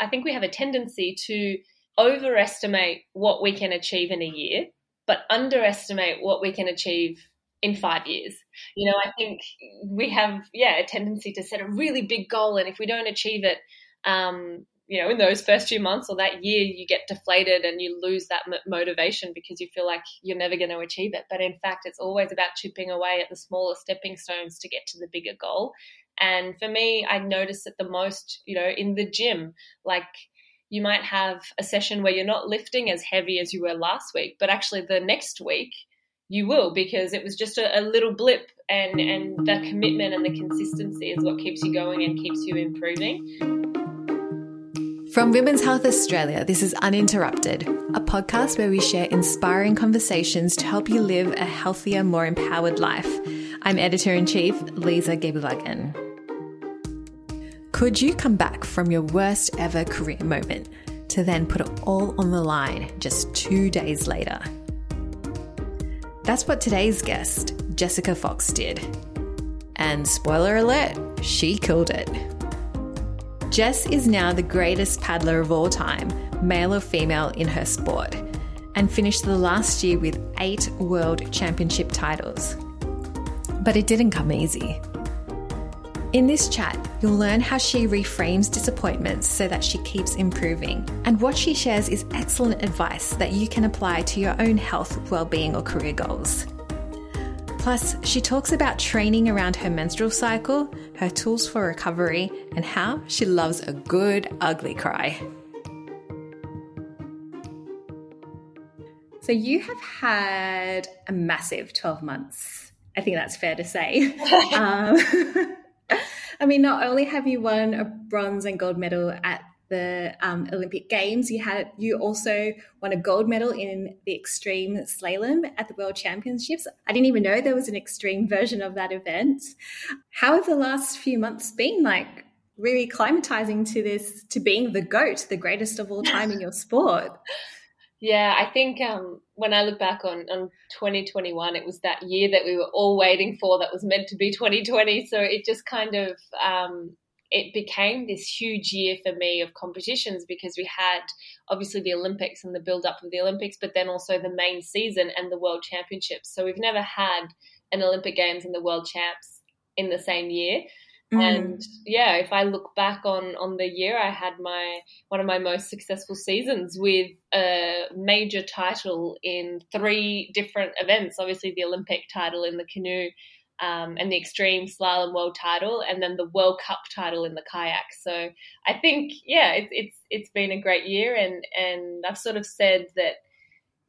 I think we have a tendency to overestimate what we can achieve in a year, but underestimate what we can achieve in five years. You know, I think we have, yeah, a tendency to set a really big goal, and if we don't achieve it, um, you know, in those first few months or that year, you get deflated and you lose that motivation because you feel like you're never going to achieve it. But in fact, it's always about chipping away at the smaller stepping stones to get to the bigger goal. And for me, I notice it the most, you know, in the gym. Like you might have a session where you're not lifting as heavy as you were last week, but actually the next week you will because it was just a, a little blip and, and the commitment and the consistency is what keeps you going and keeps you improving. From Women's Health Australia, this is Uninterrupted, a podcast where we share inspiring conversations to help you live a healthier, more empowered life. I'm editor in chief, Lisa Geberlagen. Could you come back from your worst ever career moment to then put it all on the line just two days later? That's what today's guest, Jessica Fox, did. And spoiler alert, she killed it. Jess is now the greatest paddler of all time, male or female, in her sport, and finished the last year with eight world championship titles. But it didn't come easy. In this chat, you'll learn how she reframes disappointments so that she keeps improving. And what she shares is excellent advice that you can apply to your own health, well-being, or career goals. Plus, she talks about training around her menstrual cycle, her tools for recovery, and how she loves a good ugly cry. So, you have had a massive 12 months. I think that's fair to say. um, I mean, not only have you won a bronze and gold medal at the um, Olympic Games. You had you also won a gold medal in the extreme slalom at the World Championships. I didn't even know there was an extreme version of that event. How have the last few months been like? Really climatizing to this, to being the goat, the greatest of all time in your sport. Yeah, I think um, when I look back on, on 2021, it was that year that we were all waiting for that was meant to be 2020. So it just kind of um, it became this huge year for me of competitions because we had obviously the Olympics and the build up of the Olympics, but then also the main season and the World Championships. So we've never had an Olympic Games and the World Champs in the same year. Mm. And yeah, if I look back on on the year, I had my one of my most successful seasons with a major title in three different events. Obviously, the Olympic title in the canoe, um, and the extreme slalom world title, and then the World Cup title in the kayak. So I think, yeah, it's it's it's been a great year, and and I've sort of said that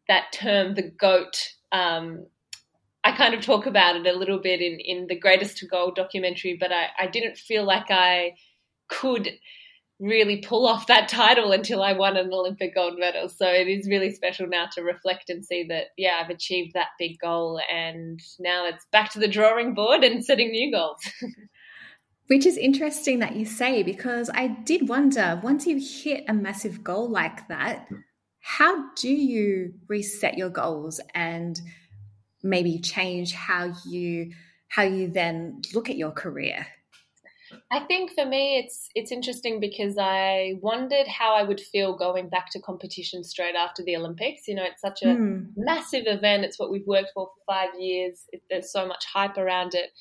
that term, the goat. Um, I kind of talk about it a little bit in in the Greatest to Gold documentary, but I, I didn't feel like I could really pull off that title until I won an Olympic gold medal. So it is really special now to reflect and see that, yeah, I've achieved that big goal. And now it's back to the drawing board and setting new goals. Which is interesting that you say, because I did wonder once you hit a massive goal like that, how do you reset your goals and maybe change how you how you then look at your career I think for me, it's it's interesting because I wondered how I would feel going back to competition straight after the Olympics. You know, it's such a mm. massive event. It's what we've worked for for five years. It, there's so much hype around it,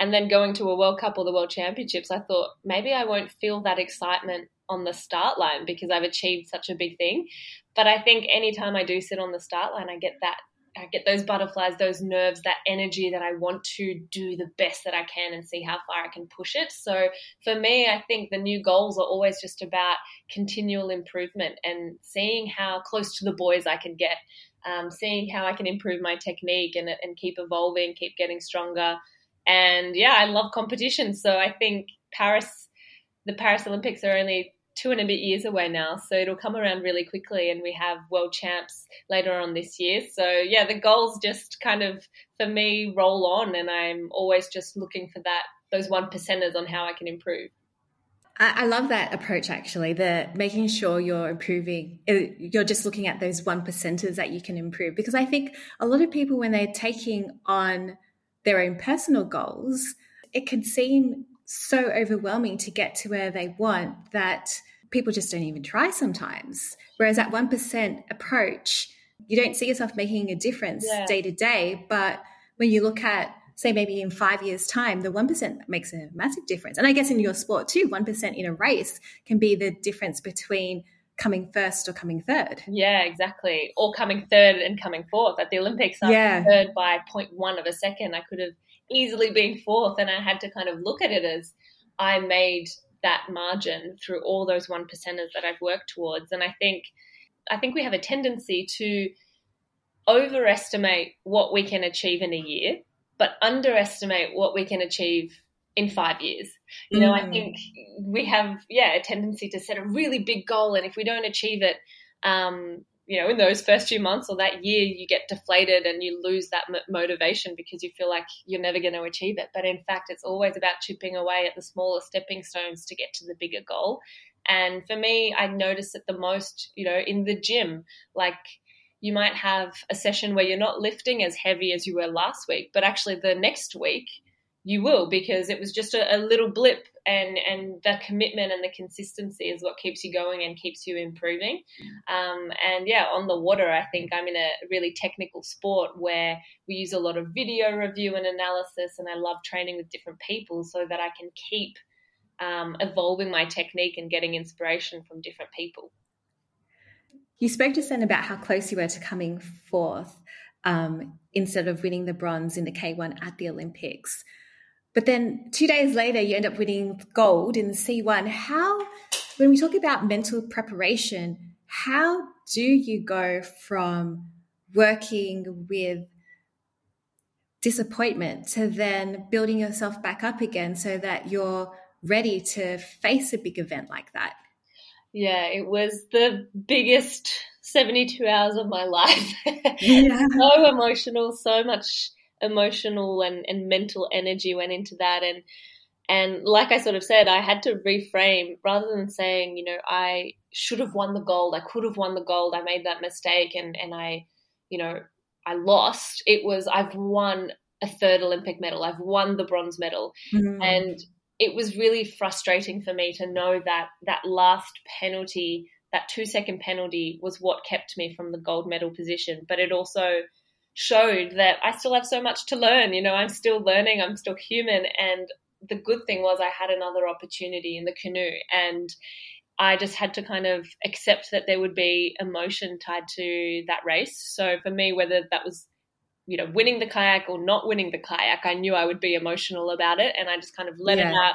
and then going to a World Cup or the World Championships, I thought maybe I won't feel that excitement on the start line because I've achieved such a big thing. But I think anytime I do sit on the start line, I get that I get those butterflies, those nerves, that energy that I want to do the best that I can and see how far I can push it. So for me, I think the new goals are always just about continual improvement and seeing how close to the boys I can get, um, seeing how I can improve my technique and, and keep evolving, keep getting stronger. And yeah, I love competition. So I think Paris, the Paris Olympics are only two and a bit years away now. So it'll come around really quickly, and we have world champs later on this year. So yeah, the goals just kind of for me roll on, and I'm always just looking for that those one percenters on how I can improve. I love that approach actually, the making sure you're improving, uh, you're just looking at those one percenters that you can improve. Because I think a lot of people, when they're taking on their own personal goals, it can seem so overwhelming to get to where they want that people just don't even try sometimes. Whereas that 1% approach, you don't see yourself making a difference yeah. day to day. But when you look at, say, maybe in five years' time, the 1% makes a massive difference. And I guess in your sport too, 1% in a race can be the difference between coming first or coming third. Yeah, exactly. Or coming third and coming fourth. At the Olympics, I yeah. third by 0.1 of a second. I could have easily been fourth, and I had to kind of look at it as I made that margin through all those one percenters that I've worked towards. And I think I think we have a tendency to overestimate what we can achieve in a year, but underestimate what we can achieve in five years. You know, mm. I think we have, yeah, a tendency to set a really big goal, and if we don't achieve it, um, you know, in those first few months or that year, you get deflated and you lose that motivation because you feel like you're never going to achieve it. But in fact, it's always about chipping away at the smaller stepping stones to get to the bigger goal. And for me, I notice it the most, you know, in the gym. Like you might have a session where you're not lifting as heavy as you were last week, but actually the next week you will because it was just a, a, little blip and and the commitment and the consistency is what keeps you going and keeps you improving um, and yeah on the water i think i'm in a really technical sport where we use a lot of video review and analysis and i love training with different people so that i can keep um, evolving my technique and getting inspiration from different people you spoke just then about how close you were to coming fourth um, instead of winning the bronze in the K1 at the Olympics. But then two days later, you end up winning gold in the C1. How, when we talk about mental preparation, how do you go from working with disappointment to then building yourself back up again so that you're ready to face a big event like that? Yeah, it was the biggest 72 hours of my life. Yeah. so emotional, so much emotional and, and mental energy went into that and and like I sort of said, I had to reframe rather than saying, you know, I should have won the gold, I could have won the gold, I made that mistake and, and I, you know, I lost. It was I've won a third Olympic medal, I've won the bronze medal. Mm-hmm. And it was really frustrating for me to know that that last penalty, that two second penalty was what kept me from the gold medal position. But it also showed that I still have so much to learn. You know, I'm still learning, I'm still human. And the good thing was I had another opportunity in the canoe. And I just had to kind of accept that there would be emotion tied to that race. So for me, whether that was, you know, winning the kayak or not winning the kayak, I knew I would be emotional about it. And I just kind of let yeah. it out.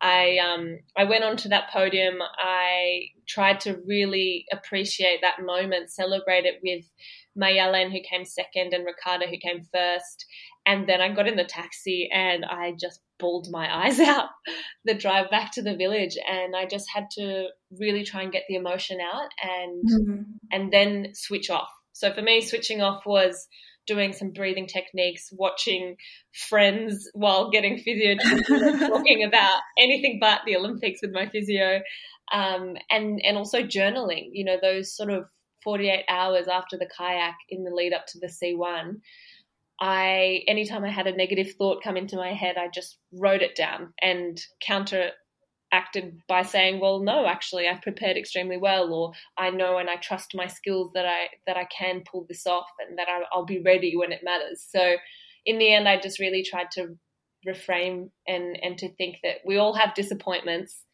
I um I went onto that podium. I tried to really appreciate that moment, celebrate it with Maialen, who came second, and Ricarda, who came first. And then I got in the taxi and I just bawled my eyes out the drive back to the village. And I just had to really try and get the emotion out and mm-hmm. and then switch off. So for me, switching off was doing some breathing techniques, watching friends while getting physio, talking about anything but the Olympics with my physio, um, and and also journaling. You know, those sort of 48 hours after the kayak in the lead up to the C1, I anytime I had a negative thought come into my head, I just wrote it down and counteracted by saying, "Well, no, actually, I've prepared extremely well, or I know and I trust my skills that I that I can pull this off, and that I, I'll be ready when it matters." So, in the end, I just really tried to reframe and and to think that we all have disappointments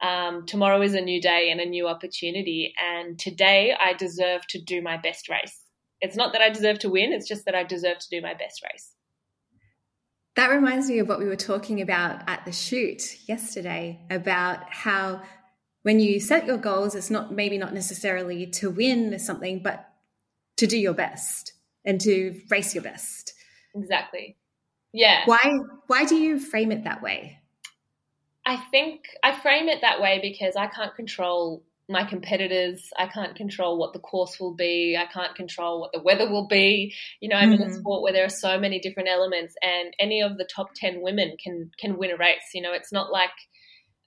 um, tomorrow is a new day and a new opportunity. And today I deserve to do my best race. It's not that I deserve to win, it's just that I deserve to do my best race. That reminds me of what we were talking about at the shoot yesterday about how when you set your goals, it's not maybe not necessarily to win something, but to do your best and to race your best. Exactly. Yeah. Why why do you frame it that way? I think I frame it that way because I can't control my competitors. I can't control what the course will be. I can't control what the weather will be. You know, I'm mm-hmm. in a mm-hmm. sport where there are so many different elements, and any of the top ten women can can win a race. You know, it's not like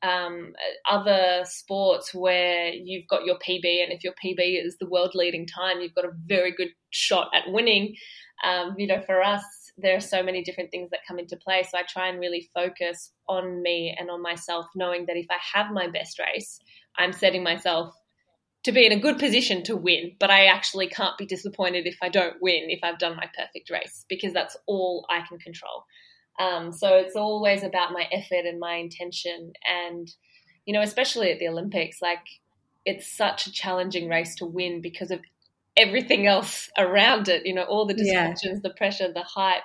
um, other sports where you've got your PB, and if your PB is the world leading time, you've got a very good shot at winning. Um, you know, for us, there are so many different things that come into play. So I try and really focus on me and on myself, knowing that if I have my best race, I'm setting myself to be in a good position to win, but I actually can't be disappointed if I don't win, if I've done my perfect race, because that's all I can control. Um, so it's always about my effort and my intention. And, you know, especially at the Olympics, like it's such a challenging race to win because of everything else around it, you know, all the distractions, yeah. the pressure, the hype.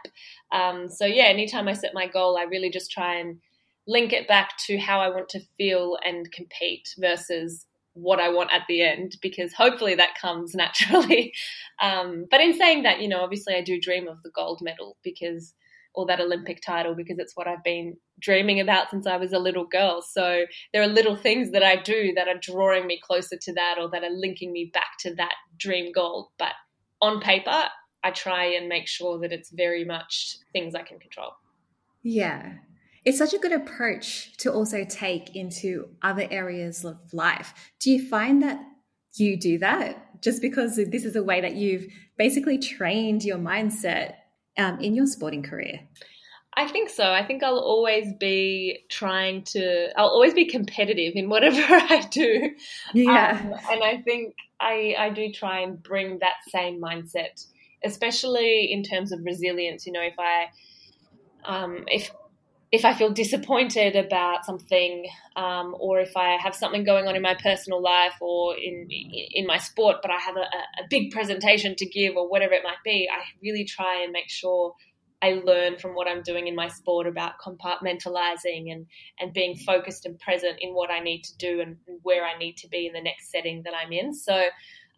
Um, so, yeah, anytime I set my goal, I really just try and link it back to how I want to feel and compete versus what I want at the end because hopefully that comes naturally. Um, but in saying that, you know, obviously I do dream of the gold medal because, or that Olympic title because it's what I've been dreaming about since I was a little girl. So there are little things that I do that are drawing me closer to that or that are linking me back to that dream goal. But on paper, I try and make sure that it's very much things I can control. Yeah it's such a good approach to also take into other areas of life. Do you find that you do that just because this is a way that you've basically trained your mindset um, in your sporting career? I think so. I think I'll always be trying to, I'll always be competitive in whatever I do. Yeah. Um, and I think I, I do try and bring that same mindset, especially in terms of resilience. You know, if I, um, if if I feel disappointed about something, um, or if I have something going on in my personal life or in in my sport, but I have a, a, big presentation to give or whatever it might be, I really try and make sure I learn from what I'm doing in my sport about compartmentalizing and and being focused and present in what I need to do and where I need to be in the next setting that I'm in. So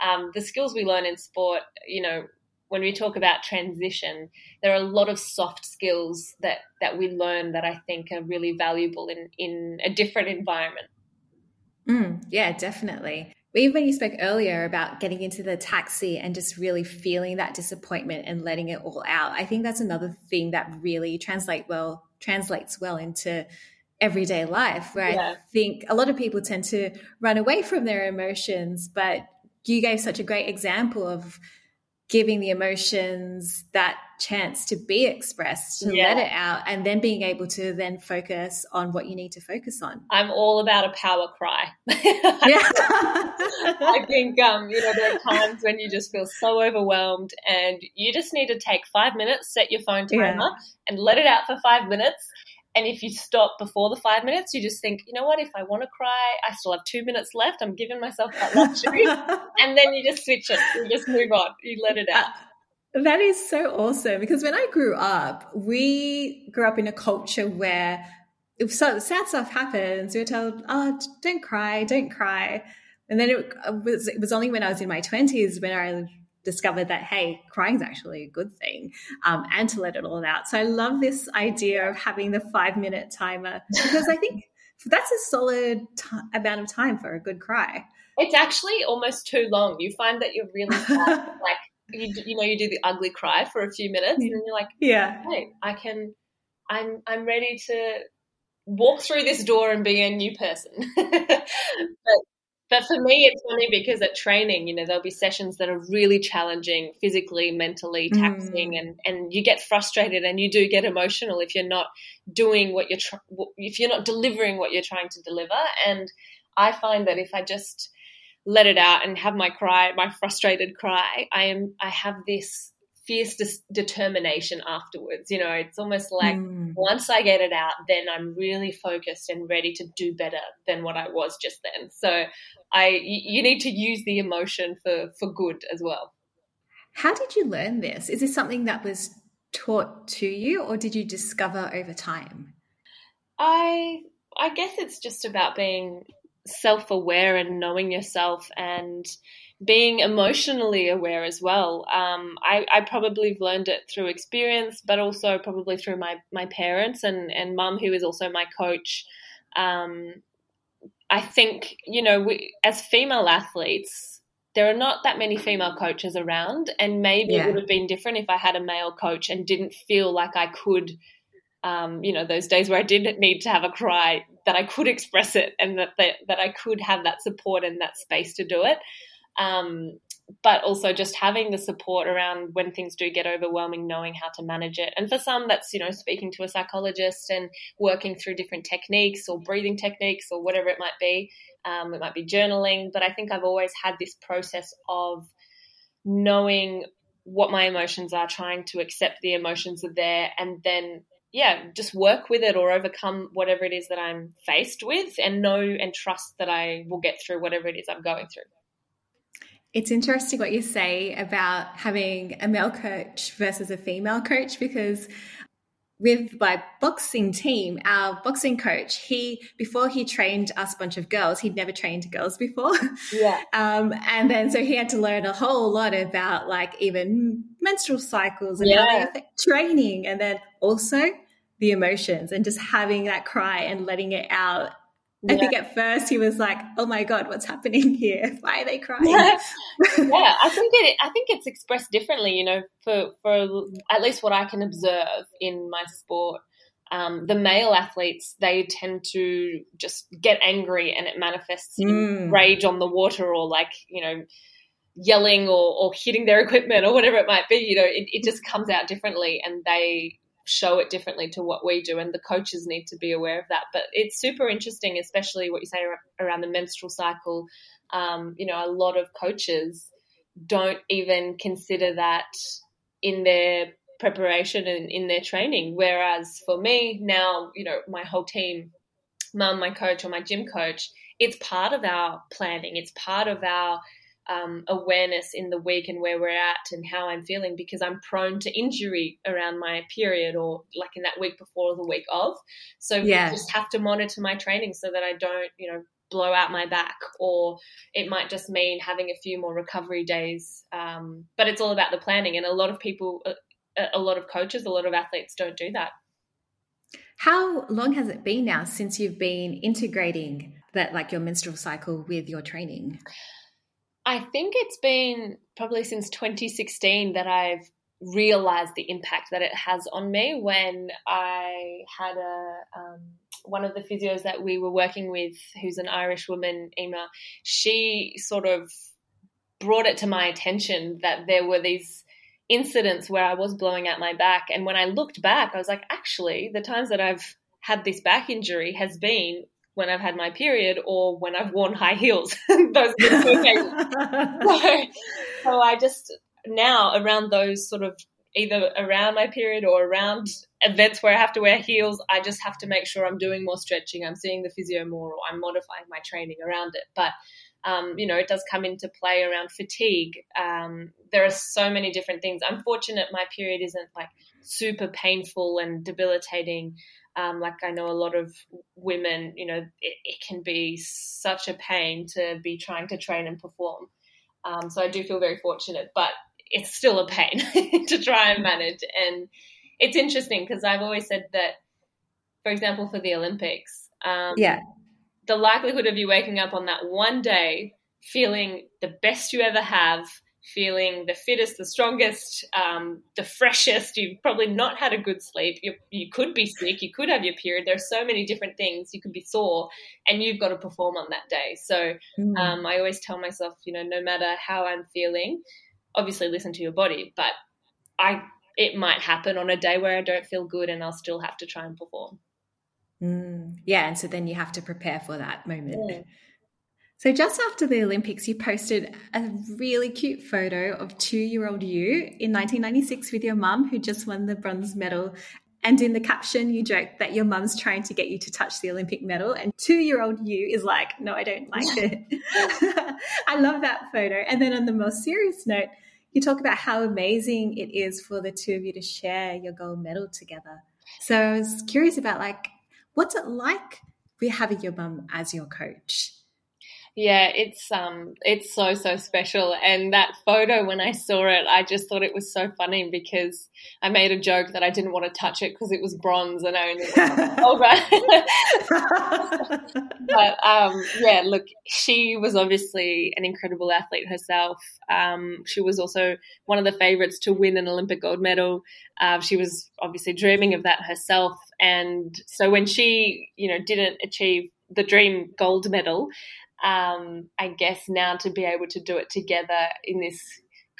um, the skills we learn in sport, you know, when we talk about transition, there are a lot of soft skills that, that we learn that I think are really valuable in, in a different environment. Mm, yeah, definitely. Even when you spoke earlier about getting into the taxi and just really feeling that disappointment and letting it all out, I think that's another thing that really translate well translates well into everyday life. Where yeah. I think a lot of people tend to run away from their emotions, but you gave such a great example of giving the emotions that chance to be expressed, to yeah. let it out, and then being able to then focus on what you need to focus on. I'm all about a power cry. yeah. I think, um, you know, there are times when you just feel so overwhelmed and you just need to take five minutes, set your phone timer, yeah. and let it out for five minutes and if you stop before the five minutes, you just think, you know what, if I want to cry, I still have two minutes left. I'm giving myself that luxury. and then you just switch it. You just move on. You let it out. Uh, that is so awesome because when I grew up, we grew up in a culture where if so, sad stuff happens, we were told, oh, don't cry, don't cry. And then it uh, was, it was only when I was in my 20s when I discovered that hey crying is actually a good thing um, and to let it all out. So i love this idea of having the five minute timer because i think that's a solid t- amount of time for a good cry. It's actually almost too long. You find that you're really like you, you know you do the ugly cry for a few minutes and you're like yeah. Hey i can i'm i'm ready to walk through this door and be a new person. But but for me, it's funny because at training, you know, there'll be sessions that are really challenging physically, mentally, taxing, mm. and, and you get frustrated and you do get emotional if you're not doing what you're, tr- if you're not delivering what you're trying to deliver. And I find that if I just let it out and have my cry, my frustrated cry, I am, I have this fierce dis- determination afterwards. You know, it's almost like mm. once I get it out, then I'm really focused and ready to do better than what I was just then. So I you need to use the emotion for for good as well. How did you learn this? Is this something that was taught to you or did you discover over time? I I guess it's just about being self-aware and knowing yourself and being emotionally aware as well. Um, I, I, probably have learned it through experience, but also probably through my, my parents and, and mum, who is also my coach. Um, I think, you know, we, as female athletes, there are not that many female coaches around, and maybe yeah. it would have been different if I had a male coach and didn't feel like I could, um, you know, those days where I didn't need to have a cry, that I could express it and that, that, that I could have that support and that space to do it. Um, but also just having the support around when things do get overwhelming, knowing how to manage it. And for some, that's, you know, speaking to a psychologist and working through different techniques or breathing techniques or whatever it might be. Um, it might be journaling, but I think I've always had this process of knowing what my emotions are, trying to accept the emotions are there, and then yeah, just work with it or overcome whatever it is that I'm faced with and know and trust that I will get through whatever it is I'm going through. It's interesting what you say about having a male coach versus a female coach because with my boxing team, our boxing coach, he before he trained us a bunch of girls, he'd never trained girls before. Yeah. Um, and then so he had to learn a whole lot about like even menstrual cycles and yeah. how they affect training, and then also the emotions and just having that cry and letting it out. Yeah. I think at first he was like, "Oh my god, what's happening here? Why are they crying?" Yeah, yeah I think it. I think it's expressed differently. You know, for for at least what I can observe in my sport, um, the male athletes they tend to just get angry and it manifests mm. in rage on the water or like you know yelling or, or hitting their equipment or whatever it might be. You know, it, it just comes out differently, and they show it differently to what we do and the coaches need to be aware of that. But it's super interesting especially what you say around the menstrual cycle. Um, you know a lot of coaches don't even consider that in their preparation and in their training. Whereas for me now you know my whole team mum my coach or my gym coach it's part of our planning. It's part of our um, awareness in the week and where we're at and how I'm feeling because I'm prone to injury around my period or like in that week before or the week of. So yeah. just have to monitor my training so that I don't, you know, blow out my back or it might just mean having a few more recovery days. Um, but it's all about the planning and a lot of people, a, a lot of coaches, a lot of athletes don't do that. How long has it been now since you've been integrating that like your menstrual cycle with your training? I think it's been probably since 2016 that I've realized the impact that it has on me when I had a um, one of the physios that we were working with who's an Irish woman Ema she sort of brought it to my attention that there were these incidents where I was blowing out my back. And when I looked back I was like actually the times that I've had this back injury has been when I've had my period or when I've worn high heels. those are the two occasions. so, so I just now around those sort of either around my period or around events where I have to wear heels, I just have to make sure I'm doing more stretching, I'm seeing the physio more, or I'm modifying my training around it. But um, you know, it does come into play around fatigue. Um, there are so many different things. I'm fortunate my period isn't like super painful and debilitating. Um, like I know a lot of women, you know, it, it, can be such a pain to be trying to train and perform. Um, so I do feel very fortunate, but it's still a pain to try and manage. And it's interesting because I've always said that, for example, for the Olympics, um, yeah, the likelihood of you waking up on that one day feeling the best you ever have feeling the fittest, the strongest, um, the freshest. You've probably not had a good sleep. You, you could be sick. You could have your period. There are so many different things. You could be sore, and you've got to perform on that day. So mm. um, I always tell myself, you know, no matter how I'm feeling, obviously listen to your body. But I, it might happen on a day where I don't feel good, and I'll still have to try and perform. Mm. Yeah, and so then you have to prepare for that moment. Yeah. So, just after the Olympics, you posted a really cute photo of two year old you in 1996 with your mum, who just won the bronze medal. And in the caption, you joked that your mum's trying to get you to touch the Olympic medal, and two year old you is like, No, I don't like it. I love that photo. And then on the more serious note, you talk about how amazing it is for the two of you to share your gold medal together. So I was curious about like, what's it like having your mum as your coach? Yeah, it's um it's so so special and that photo when I saw it I just thought it was so funny because I made a joke that I didn't want to touch it because it was bronze and I only but um yeah, look, she was obviously an incredible athlete herself. Um she was also one of the favorites to win an Olympic gold medal. Uh, she was obviously dreaming of that herself and so when she, you know, didn't achieve the dream gold medal, um, I guess now to be able to do it together in this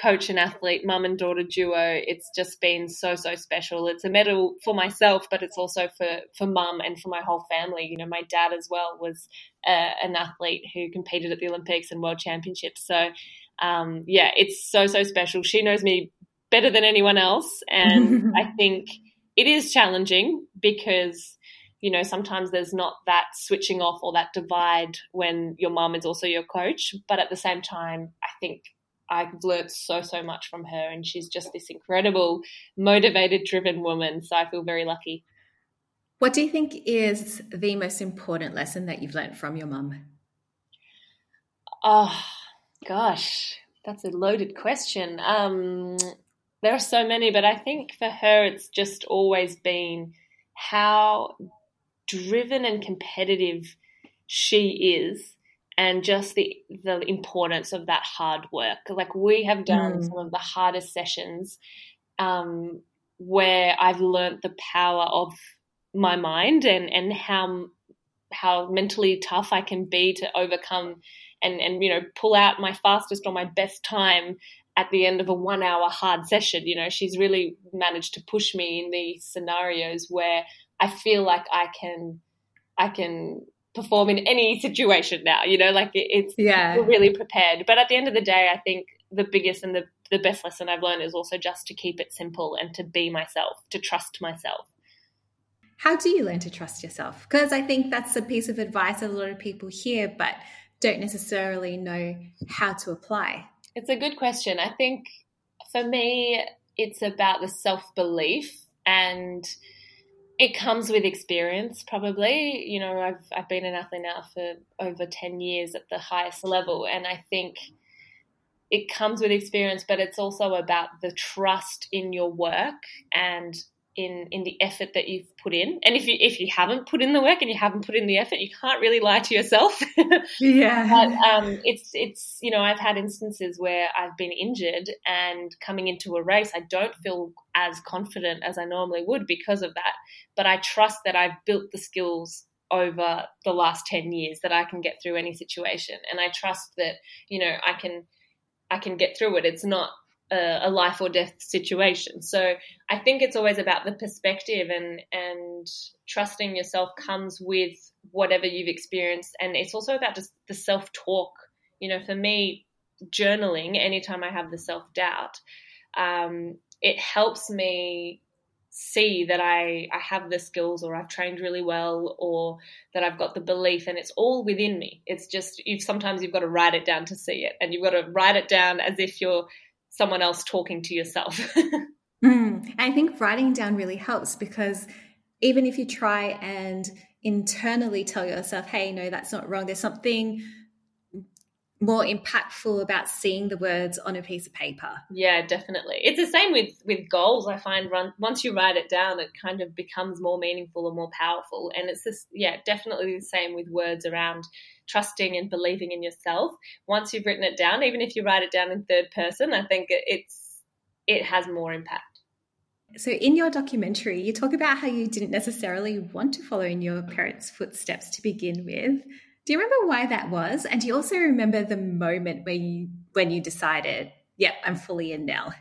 coach and athlete, mum and daughter duo, it's just been so so special. It's a medal for myself, but it's also for for mum and for my whole family. You know, my dad as well was uh, an athlete who competed at the Olympics and World Championships. So um, yeah, it's so so special. She knows me better than anyone else, and I think it is challenging because you know sometimes there's not that switching off or that divide when your mum is also your coach but at the same time i think I've learned so, so much from her, and she's just this incredible, motivated, driven woman. So I feel very lucky. What do you think is the most important lesson that you've learned from your mum? Oh, gosh, that's a loaded question. Um, there are so many, but I think for her, it's just always been how driven and competitive she is and just the the importance of that hard work. Like we have done mm. some of the hardest sessions um, where I've learnt the power of my mind and and how how mentally tough I can be to overcome and and you know pull out my fastest or my best time at the end of a one hour hard session. You know, she's really managed to push me in these scenarios where I feel like I can I can perform in any situation now. You know, like it, it's yeah, we're really prepared. But at the end of the day, I think the biggest and the the best lesson I've learned is also just to keep it simple and to be myself, to trust myself. How do you learn to trust yourself? Because I think that's a piece of advice that a lot of people hear, but don't necessarily know how to apply. It's a good question. I think for me, it's about the self belief and it comes with experience, probably. You know, I've I've been an athlete now for over ten years at the highest level, and I think it comes with experience, but it's also about the trust in your work and in in the effort that you've put in. And if you if you haven't put in the work and you haven't put in the effort, you can't really lie to yourself. yeah. But um, it's it's you know I've had instances where I've been injured and coming into a race, I don't feel as confident as I normally would because of that. But I trust that I've built the skills over the last 10 years that I can get through any situation and I trust that you know I can I can get through it it's not a, a, life or death situation. So I think it's always about the perspective and and trusting yourself comes with whatever you've experienced, and it's also about just the self talk. You know, for me, journaling anytime I have the self doubt, um, it helps me see that I, I have the skills or I've trained really well or that I've got the belief and it's all within me. It's just you sometimes you've got to write it down to see it and you've got to write it down as if you're someone else talking to yourself. mm, I think writing down really helps because even if you try and internally tell yourself, hey, no, that's not wrong, there's something more impactful about seeing the words on a piece of paper. Yeah, definitely. It's the same with with goals. I find run, once you write it down, it kind of becomes more meaningful and more powerful. And it's this, yeah, definitely the same with words around trusting and believing in yourself. Once you've written it down, even if you write it down in third person, I think it's it has more impact. So, in your documentary, you talk about how you didn't necessarily want to follow in your parents' footsteps to begin with. Do you remember why that was? And do you also remember the moment where you when you decided, "Yep, I'm fully in now"?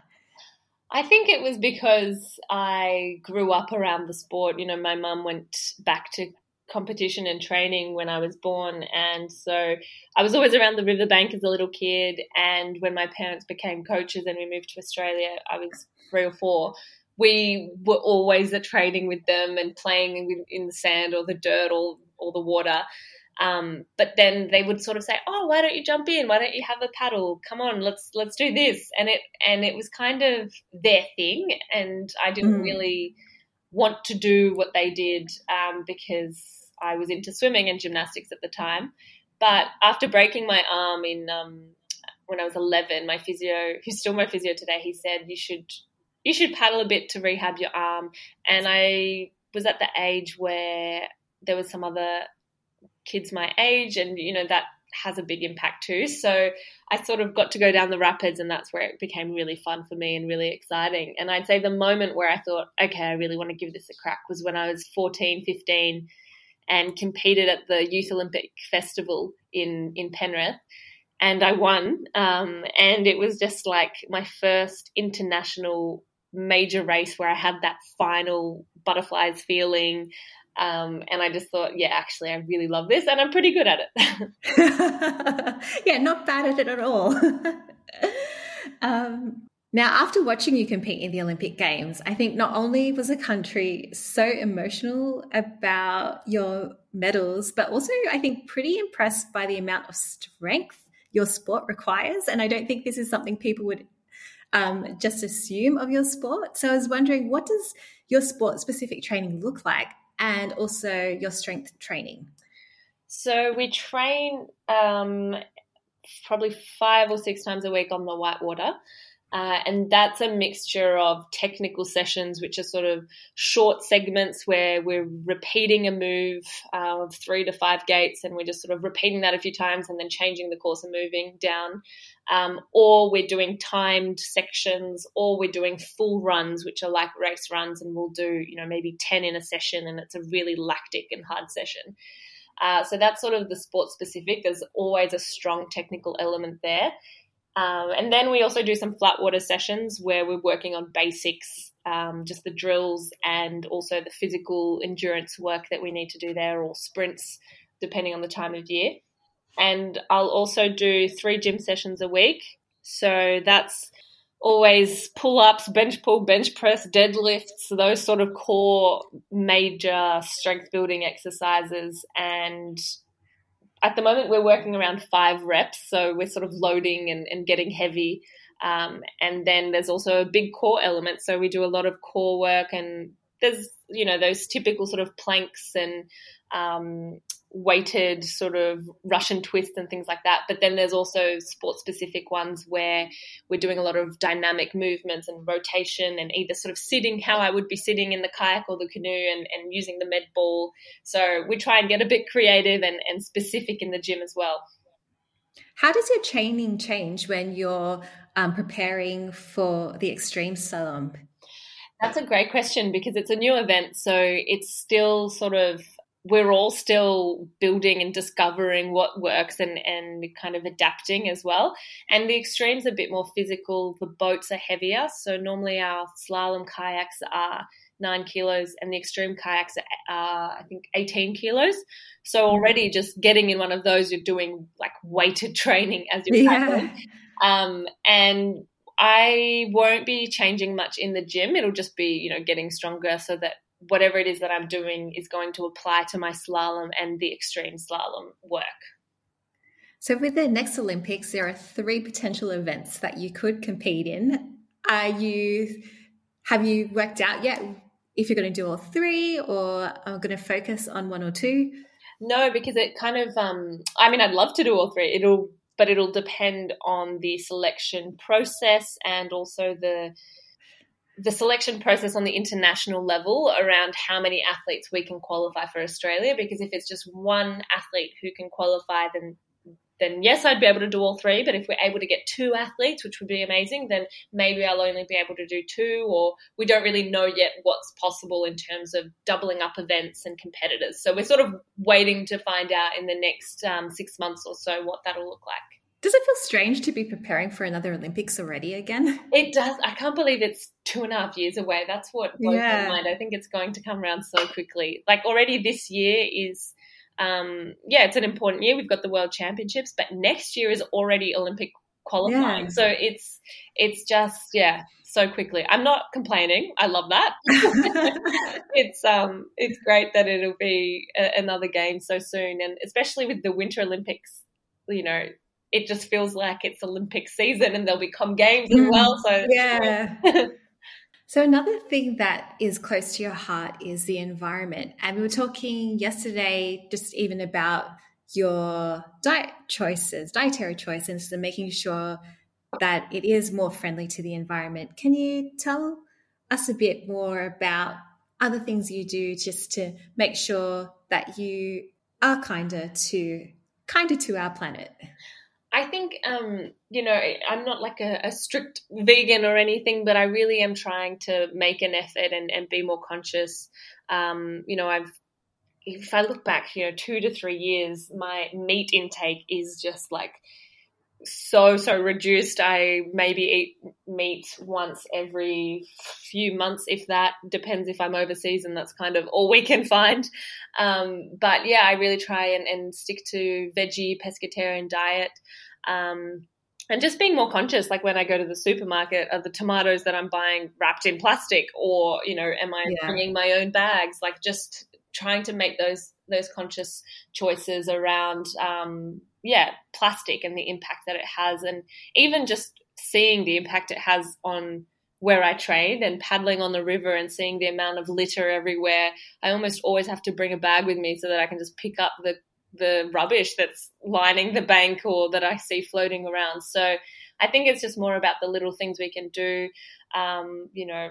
I think it was because I grew up around the sport. You know, my mum went back to competition and training when I was born. And so I was always around the riverbank as a little kid. And when my parents became coaches and we moved to Australia, I was three or four. We were always at training with them and playing in the sand or the dirt or, or the water. Um, but then they would sort of say, "Oh, why don't you jump in? Why don't you have a paddle? Come on, let's let's do this." And it and it was kind of their thing, and I didn't mm. really want to do what they did um, because I was into swimming and gymnastics at the time. But after breaking my arm in um, when I was 11, my physio, who's still my physio today, he said you should you should paddle a bit to rehab your arm. And I was at the age where there was some other kids my age, and you know that has a big impact too. So I sort of got to go down the rapids, and that's where it became really fun for me and really exciting. And I'd say the moment where I thought, okay, I really want to give this a crack was when I was 14, 15, and competed at the Youth Olympic Festival in in Penrith, and I won. Um, and it was just like my first international major race where I had that final butterflies feeling. Um, and I just thought, yeah, actually, I really love this, and I'm pretty good at it. yeah, not bad at it at all. um, now, after watching you compete in the Olympic Games, I think not only was the country so emotional about your medals, but also I think pretty impressed by the amount of strength your sport requires. And I don't think this is something people would um, just assume of your sport. So I was wondering, what does your sport specific training look like, and also your strength training? So we train um, probably five or six times a week on the whitewater. Uh, and that's a mixture of technical sessions, which are sort of short segments where we're repeating a move uh, of three to five gates, and we're just sort of repeating that a few times and then changing the course and moving down. Um, or we're doing timed sections, or we're doing full runs, which are like race runs, and we'll do, you know, maybe 10 in a session, and it's a really lactic and hard session. Uh, so that's sort of the sport specific. There's always a strong technical element there. Um, and then we also do some flat water sessions where we're working on basics, um, just the drills and also the physical endurance work that we need to do there, or sprints, depending on the time of year. And I'll also do three gym sessions a week. So that's always pull ups, bench pull, bench press, deadlifts, those sort of core major strength building exercises. And at the moment we're working around five reps, so we're sort of loading and, and getting heavy. Um, and then there's also a big core element, so we do a lot of core work, and there's you know those typical sort of planks and um, weighted sort of Russian twist and things like that. But then there's also sport specific ones where we're doing a lot of dynamic movements and rotation and either sort of sitting how I would be sitting in the kayak or the canoe and, and using the med ball. So we try and get a bit creative and, and specific in the gym as well. How does your training change when you're um, preparing for the extreme slalom? That's a great question because it's a new event. So it's still sort of we're all still building and discovering what works and, and kind of adapting as well. And the extremes are a bit more physical. The boats are heavier. So normally our slalom kayaks are nine kilos and the extreme kayaks are, I think, 18 kilos. So already just getting in one of those, you're doing like weighted training as you're yeah. Um, and I won't be changing much in the gym. It'll just be, you know, getting stronger so that whatever it is that I'm doing is going to apply to my slalom and the extreme slalom work. So, with the next Olympics, there are three potential events that you could compete in. Are you have you worked out yet if you're going to do all three, or are going to focus on one or two? No, because it kind of. Um, I mean, I'd love to do all three. It'll, but it'll depend on the selection process and also the the selection process on the international level around how many athletes we can qualify for Australia. Because if it's just one athlete who can qualify, then then yes, I'd be able to do all three. But if we're able to get two athletes, which would be amazing, then maybe I'll only be able to do two, or we don't really know yet what's possible in terms of doubling up events and competitors. So we're sort of waiting to find out in the next um, six months or so what that'll look like. Does it feel strange to be preparing for another Olympics already again? It does. I can't believe it's two and a half years away. That's what blows yeah. my mind. I think it's going to come around so quickly. Like already this year is, um, yeah, it's an important year. We've got the World Championships, but next year is already Olympic qualifying. Yeah. So it's it's just yeah, so quickly. I'm not complaining. I love that. it's um it's great that it'll be a, another game so soon, and especially with the Winter Olympics. You know, it just feels like it's Olympic season and there'll be Comm games as mm-hmm. well. So yeah. so another thing that is close to your heart is the environment. And we were talking yesterday just even about your diet choices, dietary choices, and making sure that it is more friendly to the environment. Can you tell us a bit more about other things you do just to make sure that you are kinder to kinder to our planet? I think, um, you know, I'm not like a, a, strict vegan or anything, but I really am trying to make an effort and, and be more conscious. Um, you know, I've if I look back, you know, two to three years, my meat intake is just like so so reduced. I maybe eat meat once every few months, if that. Depends if I'm overseas, and that's kind of all we can find. Um, but yeah, I really try and, and stick to veggie pescatarian diet. Um, and just being more conscious, like when I go to the supermarket, are the tomatoes that I'm buying wrapped in plastic, or you know, am I yeah. bringing my own bags? Like just trying to make those those conscious choices around um, yeah plastic and the impact that it has and even just seeing the impact it has on where I train and paddling on the river and seeing the amount of litter everywhere I almost always have to bring a bag with me so that I can just pick up the the rubbish that's lining the bank or that I see floating around so I think it's just more about the little things we can do um, you know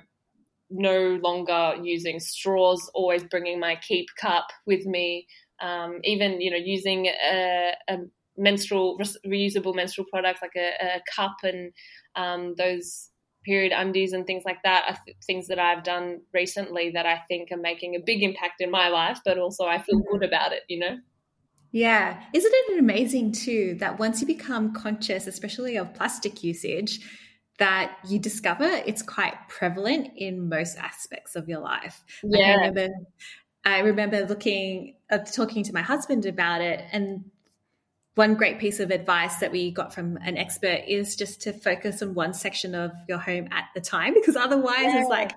no longer using straws, always bringing my keep cup with me. Um, even you know using a, a menstrual reusable menstrual products like a, a cup and um, those period undies and things like that are th- things that I've done recently that I think are making a big impact in my life, but also I feel good about it, you know? Yeah. Isn't it amazing too that once you become conscious, especially of plastic usage, that you discover it's quite prevalent in most aspects of your life. Yeah. I remember, I remember looking, uh, talking to my husband about it, and one great piece of advice that we got from an expert is just to focus on one section of your home at the time, because otherwise yeah. it's like,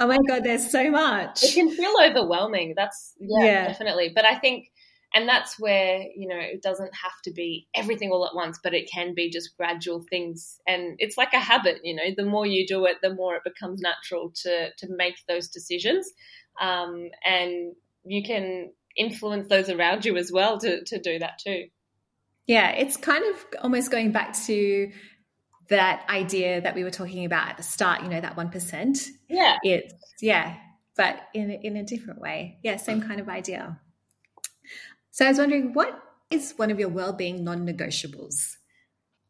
oh my god, there's so much. It can feel overwhelming. That's yeah, yeah. definitely. But I think and that's where you know it doesn't have to be everything all at once but it can be just gradual things and it's like a habit you know the more you do it the more it becomes natural to to make those decisions um, and you can influence those around you as well to to do that too yeah it's kind of almost going back to that idea that we were talking about at the start you know that 1% yeah it's yeah but in in a different way yeah same kind of idea so I was wondering, what is one of your well-being non-negotiables?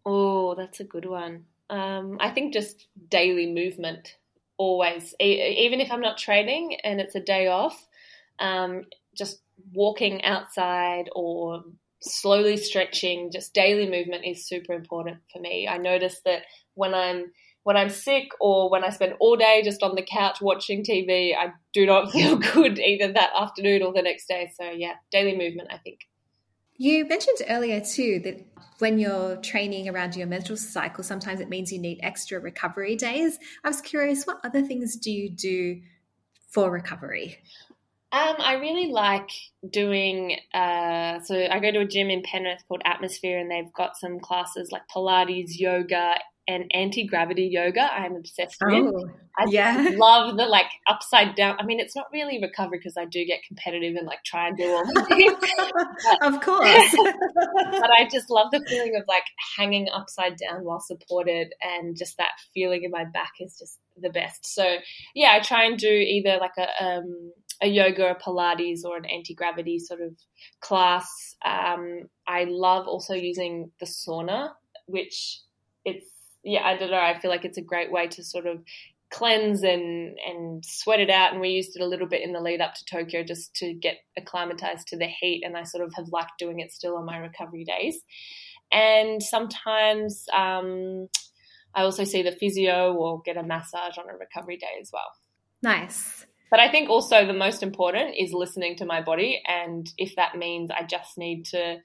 Oh, that's a good one. Um, I think just daily movement, always. E- even if I'm not training and it's a day off, um, just walking outside or slowly stretching, just daily movement is super important for me. I notice that when I'm when I'm sick or when I spend all day just on the couch watching TV, I do not feel good either that afternoon or the next day. So, yeah, daily movement, I think. You mentioned earlier too that when you're training around your menstrual cycle, sometimes it means you need extra recovery days. I was curious, what other things do you do for recovery? Um, I really like doing. Uh, so I go to a gym in Penrith called Atmosphere, and they've got some classes like Pilates, yoga, and anti gravity yoga. I'm obsessed with. Oh, I yeah. love the like upside down. I mean, it's not really recovery because I do get competitive and like try and do all the things. of course. but I just love the feeling of like hanging upside down while supported, and just that feeling in my back is just the best. So yeah, I try and do either like a um, a yoga, a Pilates, or an anti gravity sort of class. Um, I love also using the sauna, which it's yeah, I don't know. I feel like it's a great way to sort of cleanse and and sweat it out and we used it a little bit in the lead up to Tokyo just to get acclimatized to the heat and I sort of have liked doing it still on my recovery days and sometimes um, I also see the physio or get a massage on a recovery day as well nice but I think also the most important is listening to my body and if that means I just need to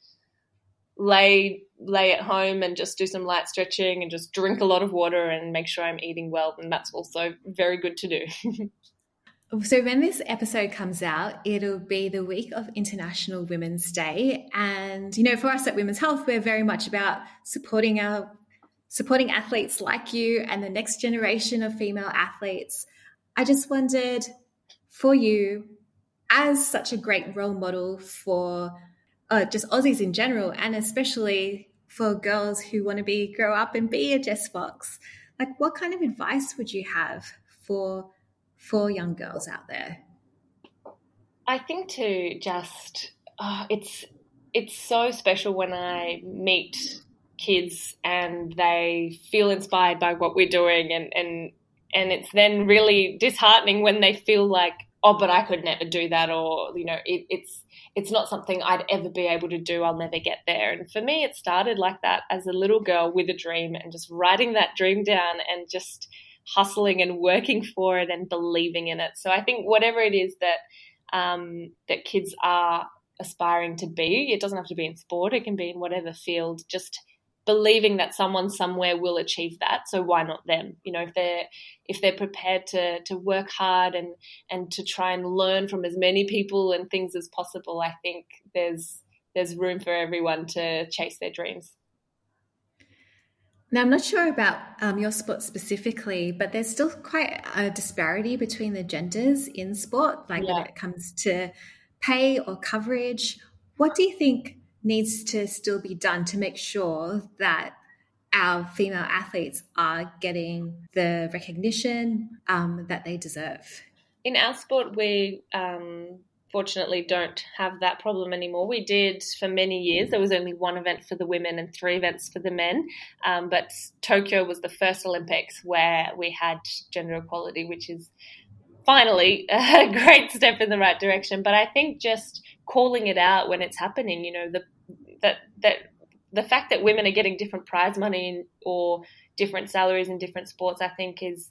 lay lay at home and just do some light stretching and just drink a lot of water and make sure I'm eating well then that's also very good to do. so when this episode comes out, it'll be the week of International Women's Day and you know for us at Women's Health we're very much about supporting our supporting athletes like you and the next generation of female athletes. I just wondered for you as such a great role model for uh, just Aussies in general, and especially for girls who want to be grow up and be a Jess Fox. Like, what kind of advice would you have for for young girls out there? I think to just uh, it's it's so special when I meet kids and they feel inspired by what we're doing and and and it's then really disheartening when they feel like oh, but I could never do that, or you know, it, it's it's not something I'd ever be able to do. I'll never get there. And for me, it started like that as a little girl with a dream and just writing that dream down and just hustling and working for it and believing in it. So I think whatever it is that um, that kids are aspiring to be, it doesn't have to be in sport. It can be in whatever field. Just believing that someone somewhere will achieve that so why not them you know if they're if they're prepared to to work hard and and to try and learn from as many people and things as possible i think there's there's room for everyone to chase their dreams now, I'm not sure about um, your sport specifically, but there's still quite a disparity between the genders in sport, like yeah. when it comes to pay or coverage. What do you think needs to still be done to make sure that our female athletes are getting the recognition um, that they deserve. In our sport, we um, fortunately don't have that problem anymore. We did for many years. There was only one event for the women and three events for the men. Um, but Tokyo was the first Olympics where we had gender equality, which is finally a great step in the right direction. But I think just calling it out when it's happening, you know, the that that the fact that women are getting different prize money or different salaries in different sports, I think, is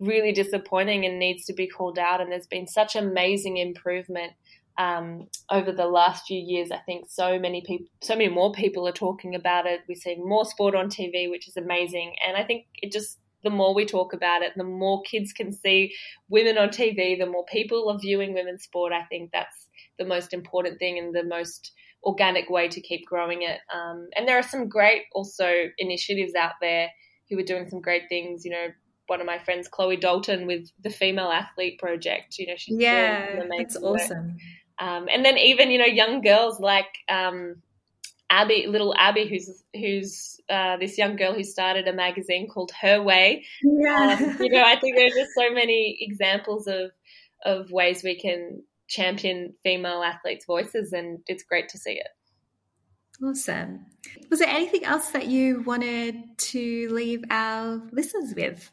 really disappointing and needs to be called out. And there's been such amazing improvement um, over the last few years. I think so many people, so many more people are talking about it. We're seeing more sport on TV, which is amazing. And I think it just the more we talk about it, the more kids can see women on TV, the more people are viewing women's sport. I think that's the most important thing and the most organic way to keep growing it. Um, and there are some great also initiatives out there who are doing some great things. You know, one of my friends, Chloe Dalton, with the Female Athlete Project. You know, she's yeah, that's awesome. Um, and then even you know young girls like um, Abby, little Abby, who's who's uh, this young girl who started a magazine called Her Way. Yeah. Um, you know, I think there's just so many examples of of ways we can champion female athletes' voices, and it's great to see it. Awesome. Was there anything else that you wanted to leave our listeners with?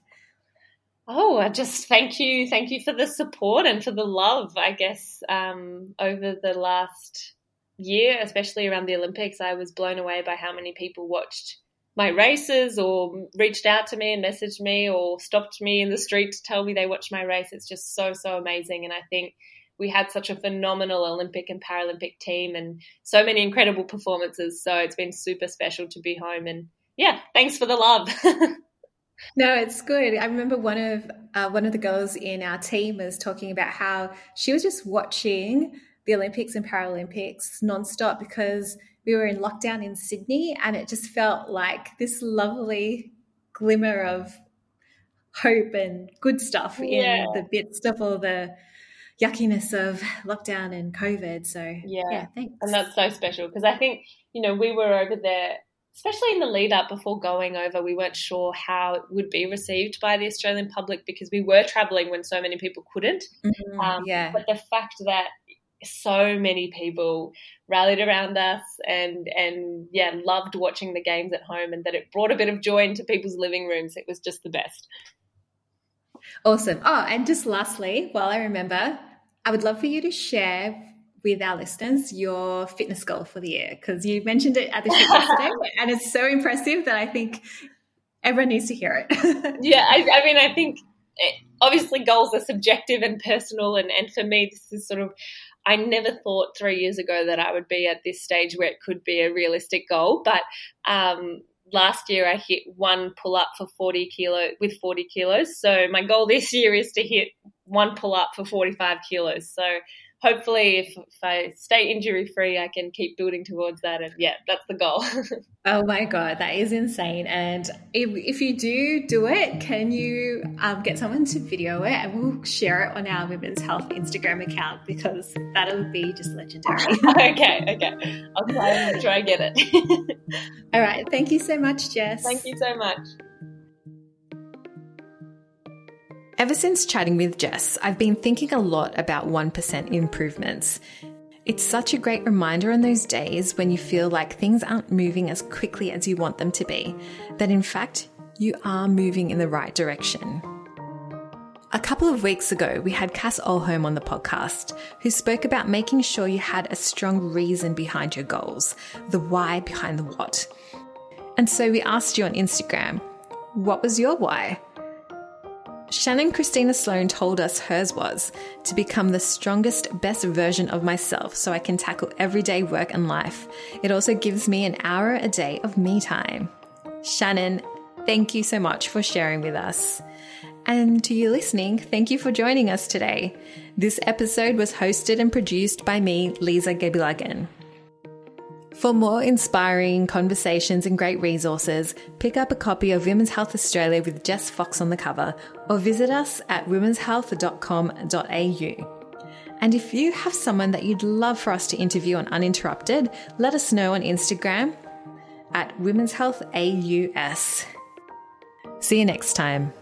Oh, I just thank you, thank you for the support and for the love. I guess um, over the last year, especially around the Olympics, I was blown away by how many people watched my races or reached out to me and messaged me or stopped me in the street to tell me they watched my race. It's just so so amazing, and I think we had such a phenomenal Olympic and Paralympic team and so many incredible performances. So it's been super special to be home. And yeah, thanks for the love. no, it's good. I remember one of uh, one of the girls in our team was talking about how she was just watching the Olympics and Paralympics nonstop because we were in lockdown in Sydney, and it just felt like this lovely glimmer of hope and good stuff yeah. in the midst of all the yuckiness of lockdown and COVID. So yeah, yeah thanks. And that's so special because I think you know we were over there, especially in the lead up before going over. We weren't sure how it would be received by the Australian public because we were traveling when so many people couldn't. Mm-hmm, um, yeah, but the fact that so many people rallied around us and and yeah loved watching the games at home and that it brought a bit of joy into people's living rooms it was just the best awesome oh and just lastly while i remember I would love for you to share with our listeners your fitness goal for the year because you mentioned it at the shoot yesterday and it's so impressive that I think everyone needs to hear it. yeah, I, I, mean, I think eh, obviously goals are subjective and personal, and, and for me, this is sort of. I never thought three years ago that I would be at this stage where it could be a realistic goal, but um, last year I hit one pull up for 40 kilo with 40 kilos. So my goal this year is to hit one pull up for 45 kilos. So hopefully, if, if I stay injury free, I can keep building towards that. And yeah, that's the goal. oh my God, that is insane. And if, if you do do it, can you um, get someone to video it and we'll share it on our Women's Health Instagram account because that'll be just legendary. okay, okay. I'll try and try and get it. All right. Thank you so much, Jess. Thank you so much. Ever since chatting with Jess, I've been thinking a lot about 1% improvements. It's such a great reminder on those days when you feel like things aren't moving as quickly as you want them to be, that in fact, you are moving in the right direction. A couple of weeks ago, we had Cass Olholm on the podcast, who spoke about making sure you had a strong reason behind your goals, the why behind the what. And so we asked you on Instagram, what was your why? Shannon Christina Sloan told us hers was to become the strongest, best version of myself so I can tackle everyday work and life. It also gives me an hour a day of me time. Shannon, thank you so much for sharing with us. And to you listening, thank you for joining us today. This episode was hosted and produced by me, Lisa Gebilagan. For more inspiring conversations and great resources, pick up a copy of Women's Health Australia with Jess Fox on the cover or visit us at womenshealth.com.au. And if you have someone that you'd love for us to interview on Uninterrupted, let us know on Instagram at Women's Health AUS. See you next time.